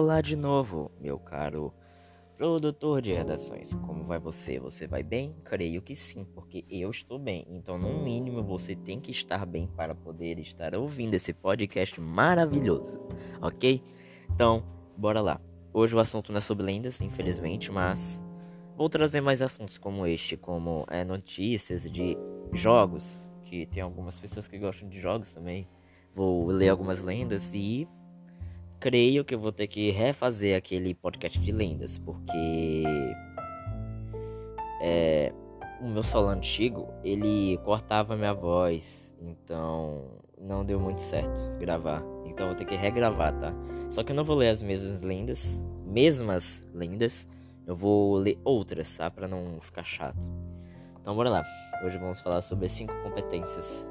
Olá de novo, meu caro produtor de redações. Como vai você? Você vai bem? Creio que sim, porque eu estou bem. Então, no mínimo, você tem que estar bem para poder estar ouvindo esse podcast maravilhoso, ok? Então, bora lá. Hoje o assunto não é sobre lendas, infelizmente, mas vou trazer mais assuntos como este, como é, notícias de jogos, que tem algumas pessoas que gostam de jogos também. Vou ler algumas lendas e creio que eu vou ter que refazer aquele podcast de lendas, porque é, o meu solo antigo ele cortava minha voz, então não deu muito certo gravar. Então eu vou ter que regravar, tá? Só que eu não vou ler as mesmas lendas, mesmas lendas, eu vou ler outras, tá? Para não ficar chato. Então bora lá. Hoje vamos falar sobre cinco competências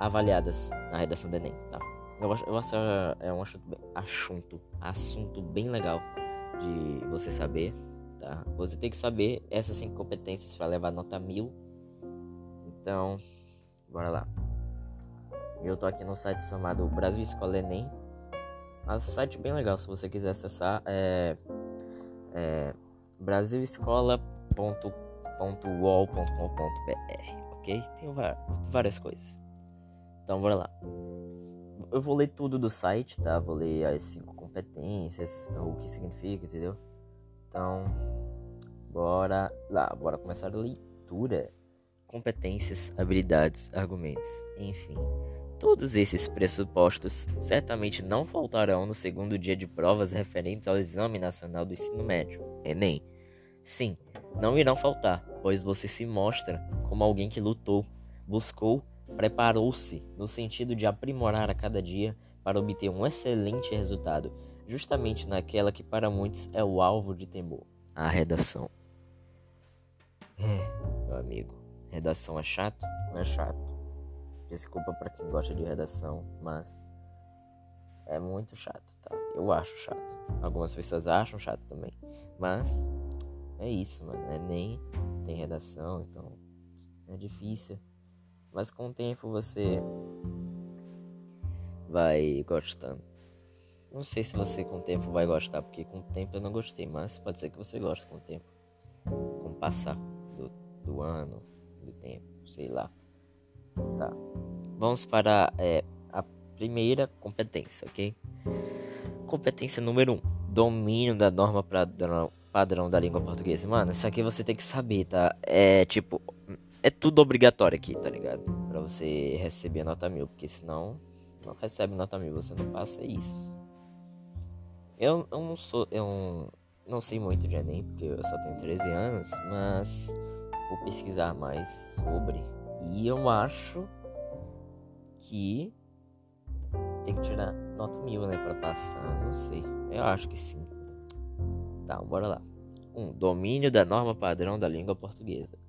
avaliadas na redação do Enem, tá? Eu acho, eu acho é um assunto, assunto, assunto bem legal de você saber, tá? Você tem que saber essas cinco competências para levar nota mil. Então, bora lá. Eu tô aqui no site chamado Brasil Escola Enem. É um site bem legal se você quiser acessar. É, é brasilescola.wall.com.br, ok? Tem várias coisas. Então, bora lá eu vou ler tudo do site, tá? Vou ler as cinco competências, o que significa, entendeu? Então, bora lá, bora começar a leitura. Competências, habilidades, argumentos, enfim. Todos esses pressupostos certamente não faltarão no segundo dia de provas referentes ao Exame Nacional do Ensino Médio, Enem. Sim, não irão faltar, pois você se mostra como alguém que lutou, buscou preparou-se no sentido de aprimorar a cada dia para obter um excelente resultado, justamente naquela que para muitos é o alvo de temor, a redação. É, meu amigo, redação é chato? Não é chato. Desculpa para quem gosta de redação, mas é muito chato, tá? Eu acho chato. Algumas pessoas acham chato também, mas é isso, mano. É nem tem redação, então é difícil. Mas com o tempo você vai gostando. Não sei se você com o tempo vai gostar, porque com o tempo eu não gostei, mas pode ser que você goste com o tempo. Com o passar do, do ano, do tempo, sei lá. Tá. Vamos para é, a primeira competência, ok? Competência número 1. Um, domínio da norma padrão, padrão da língua portuguesa. Mano, isso aqui você tem que saber, tá? É tipo, é tudo obrigatório aqui, tá ligado? Pra você receber a nota mil, porque senão não recebe nota mil, você não passa isso. Eu, eu não sou. Eu não sei muito de Enem, porque eu só tenho 13 anos, mas vou pesquisar mais sobre. E eu acho que tem que tirar nota mil, né, pra passar. Não sei. Eu acho que sim. Tá, bora lá. 1. Um, domínio da norma padrão da língua portuguesa.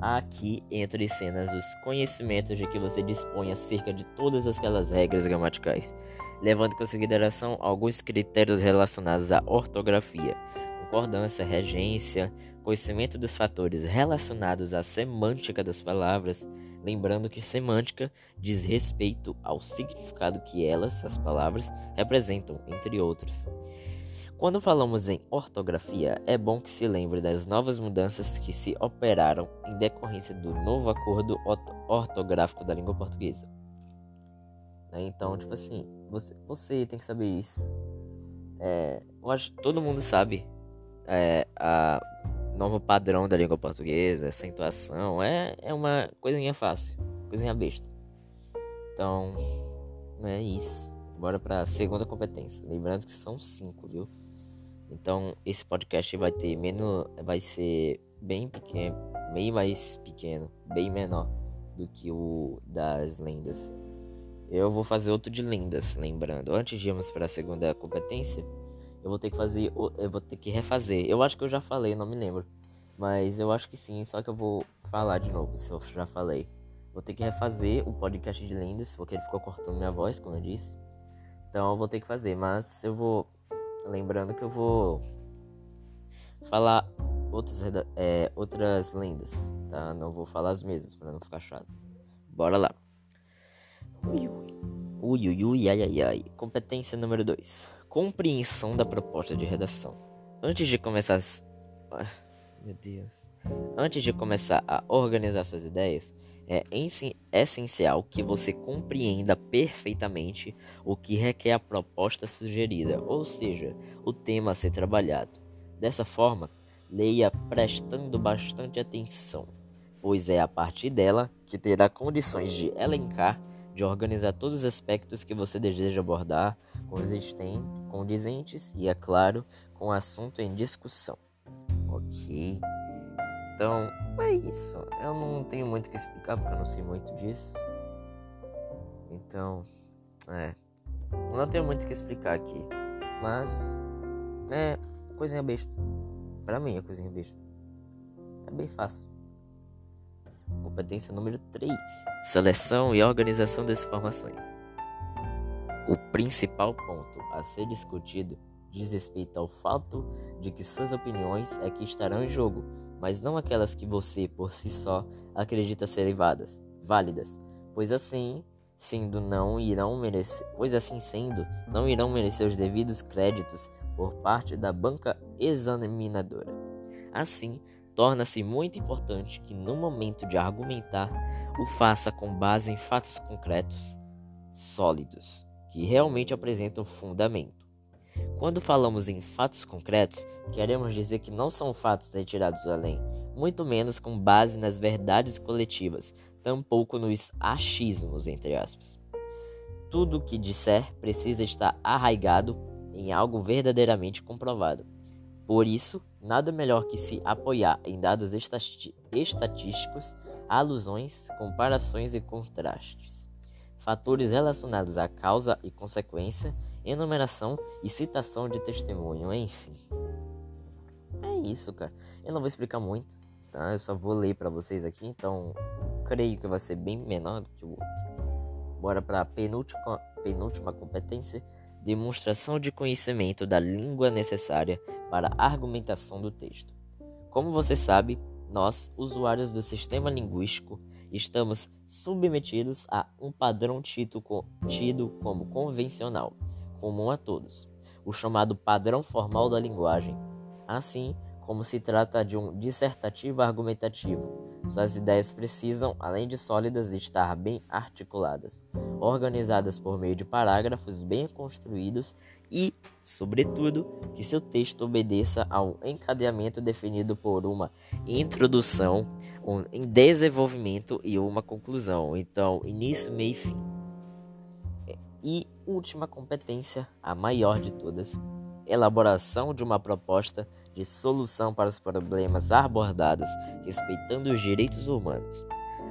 Aqui entra em cenas os conhecimentos de que você dispõe acerca de todas aquelas regras gramaticais, levando em consideração alguns critérios relacionados à ortografia, concordância, regência, conhecimento dos fatores relacionados à semântica das palavras, lembrando que semântica diz respeito ao significado que elas, as palavras, representam, entre outros. Quando falamos em ortografia, é bom que se lembre das novas mudanças que se operaram em decorrência do novo acordo ortográfico da língua portuguesa. Né, então, tipo assim, você, você tem que saber isso. É, eu acho que todo mundo sabe é, a norma padrão da língua portuguesa, acentuação, é, é uma coisinha fácil, coisinha besta. Então, é isso. Bora para a segunda competência. Lembrando que são cinco, viu? Então esse podcast vai ter menos. Vai ser bem pequeno. Bem mais pequeno. Bem menor do que o das lendas. Eu vou fazer outro de lendas, lembrando. Antes de irmos para a segunda competência, eu vou ter que fazer. Eu vou ter que refazer. Eu acho que eu já falei, não me lembro. Mas eu acho que sim, só que eu vou falar de novo se eu já falei. Vou ter que refazer o podcast de lendas, porque ele ficou cortando minha voz quando eu disse. Então eu vou ter que fazer, mas eu vou Lembrando que eu vou falar outras, é, outras lendas, tá? Não vou falar as mesmas para não ficar chato. Bora lá. Ui, ui. Ui, ui, ui, ai, ai, ai. Competência número 2. compreensão da proposta de redação. Antes de começar. Ah, meu Deus. Antes de começar a organizar suas ideias, é essencial que você compreenda perfeitamente o que requer a proposta sugerida, ou seja, o tema a ser trabalhado. Dessa forma, leia prestando bastante atenção, pois é a partir dela que terá condições de elencar, de organizar todos os aspectos que você deseja abordar, condizentes e, é claro, com o assunto em discussão. Ok? Então, é isso. Eu não tenho muito o que explicar porque eu não sei muito disso. Então, é. Não tenho muito o que explicar aqui. Mas, é coisinha besta. Pra mim é coisinha besta. É bem fácil. Competência número 3: Seleção e organização das informações. O principal ponto a ser discutido diz respeito ao fato de que suas opiniões é que estarão em jogo, mas não aquelas que você, por si só, acredita serem válidas, válidas, pois assim sendo não irão merecer, pois assim sendo, não irão merecer os devidos créditos por parte da banca examinadora. Assim, torna-se muito importante que no momento de argumentar o faça com base em fatos concretos, sólidos, que realmente apresentam fundamento. Quando falamos em fatos concretos, queremos dizer que não são fatos retirados do além, muito menos com base nas verdades coletivas, tampouco nos achismos, entre aspas. Tudo o que disser precisa estar arraigado em algo verdadeiramente comprovado. Por isso, nada melhor que se apoiar em dados estatísticos, alusões, comparações e contrastes, fatores relacionados à causa e consequência enumeração e citação de testemunho, enfim. É isso, cara. Eu não vou explicar muito, tá? Eu só vou ler para vocês aqui, então creio que vai ser bem menor do que o outro. Bora para a penúltima, penúltima competência, demonstração de conhecimento da língua necessária para a argumentação do texto. Como você sabe, nós, usuários do sistema linguístico, estamos submetidos a um padrão tido como convencional comum a todos, o chamado padrão formal da linguagem. Assim, como se trata de um dissertativo argumentativo, suas ideias precisam, além de sólidas, estar bem articuladas, organizadas por meio de parágrafos bem construídos e, sobretudo, que seu texto obedeça a um encadeamento definido por uma introdução, um desenvolvimento e uma conclusão. Então, início, meio e fim. E última competência, a maior de todas, elaboração de uma proposta de solução para os problemas abordados, respeitando os direitos humanos.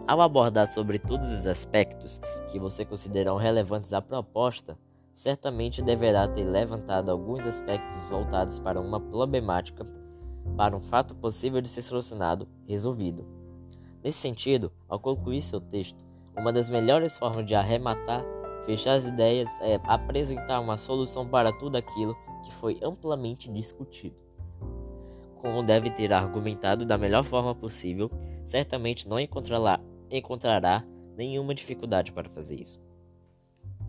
Ao abordar sobre todos os aspectos que você consideram relevantes à proposta, certamente deverá ter levantado alguns aspectos voltados para uma problemática, para um fato possível de ser solucionado, resolvido. Nesse sentido, ao concluir seu texto, uma das melhores formas de arrematar Fechar as ideias é apresentar uma solução para tudo aquilo que foi amplamente discutido. Como deve ter argumentado da melhor forma possível, certamente não encontrará, encontrará nenhuma dificuldade para fazer isso.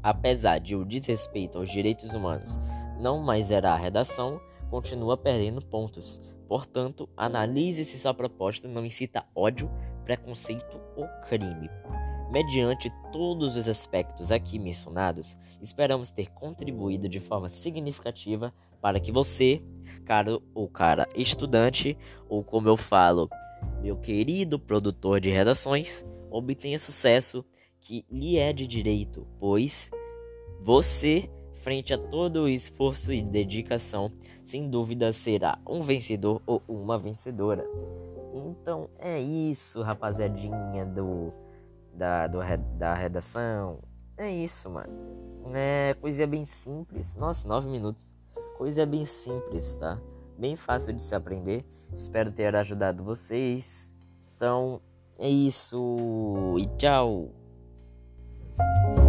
Apesar de o desrespeito aos direitos humanos não mais era a redação, continua perdendo pontos. Portanto, analise se sua proposta não incita ódio, preconceito ou crime. Mediante todos os aspectos aqui mencionados, esperamos ter contribuído de forma significativa para que você, caro ou cara estudante, ou como eu falo, meu querido produtor de redações, obtenha sucesso que lhe é de direito, pois você, frente a todo o esforço e dedicação, sem dúvida será um vencedor ou uma vencedora. Então é isso, rapaziadinha do da, do, da redação. É isso, mano. É coisa bem simples. Nossa, nove minutos. Coisa bem simples, tá? Bem fácil de se aprender. Espero ter ajudado vocês. Então, é isso. E tchau. you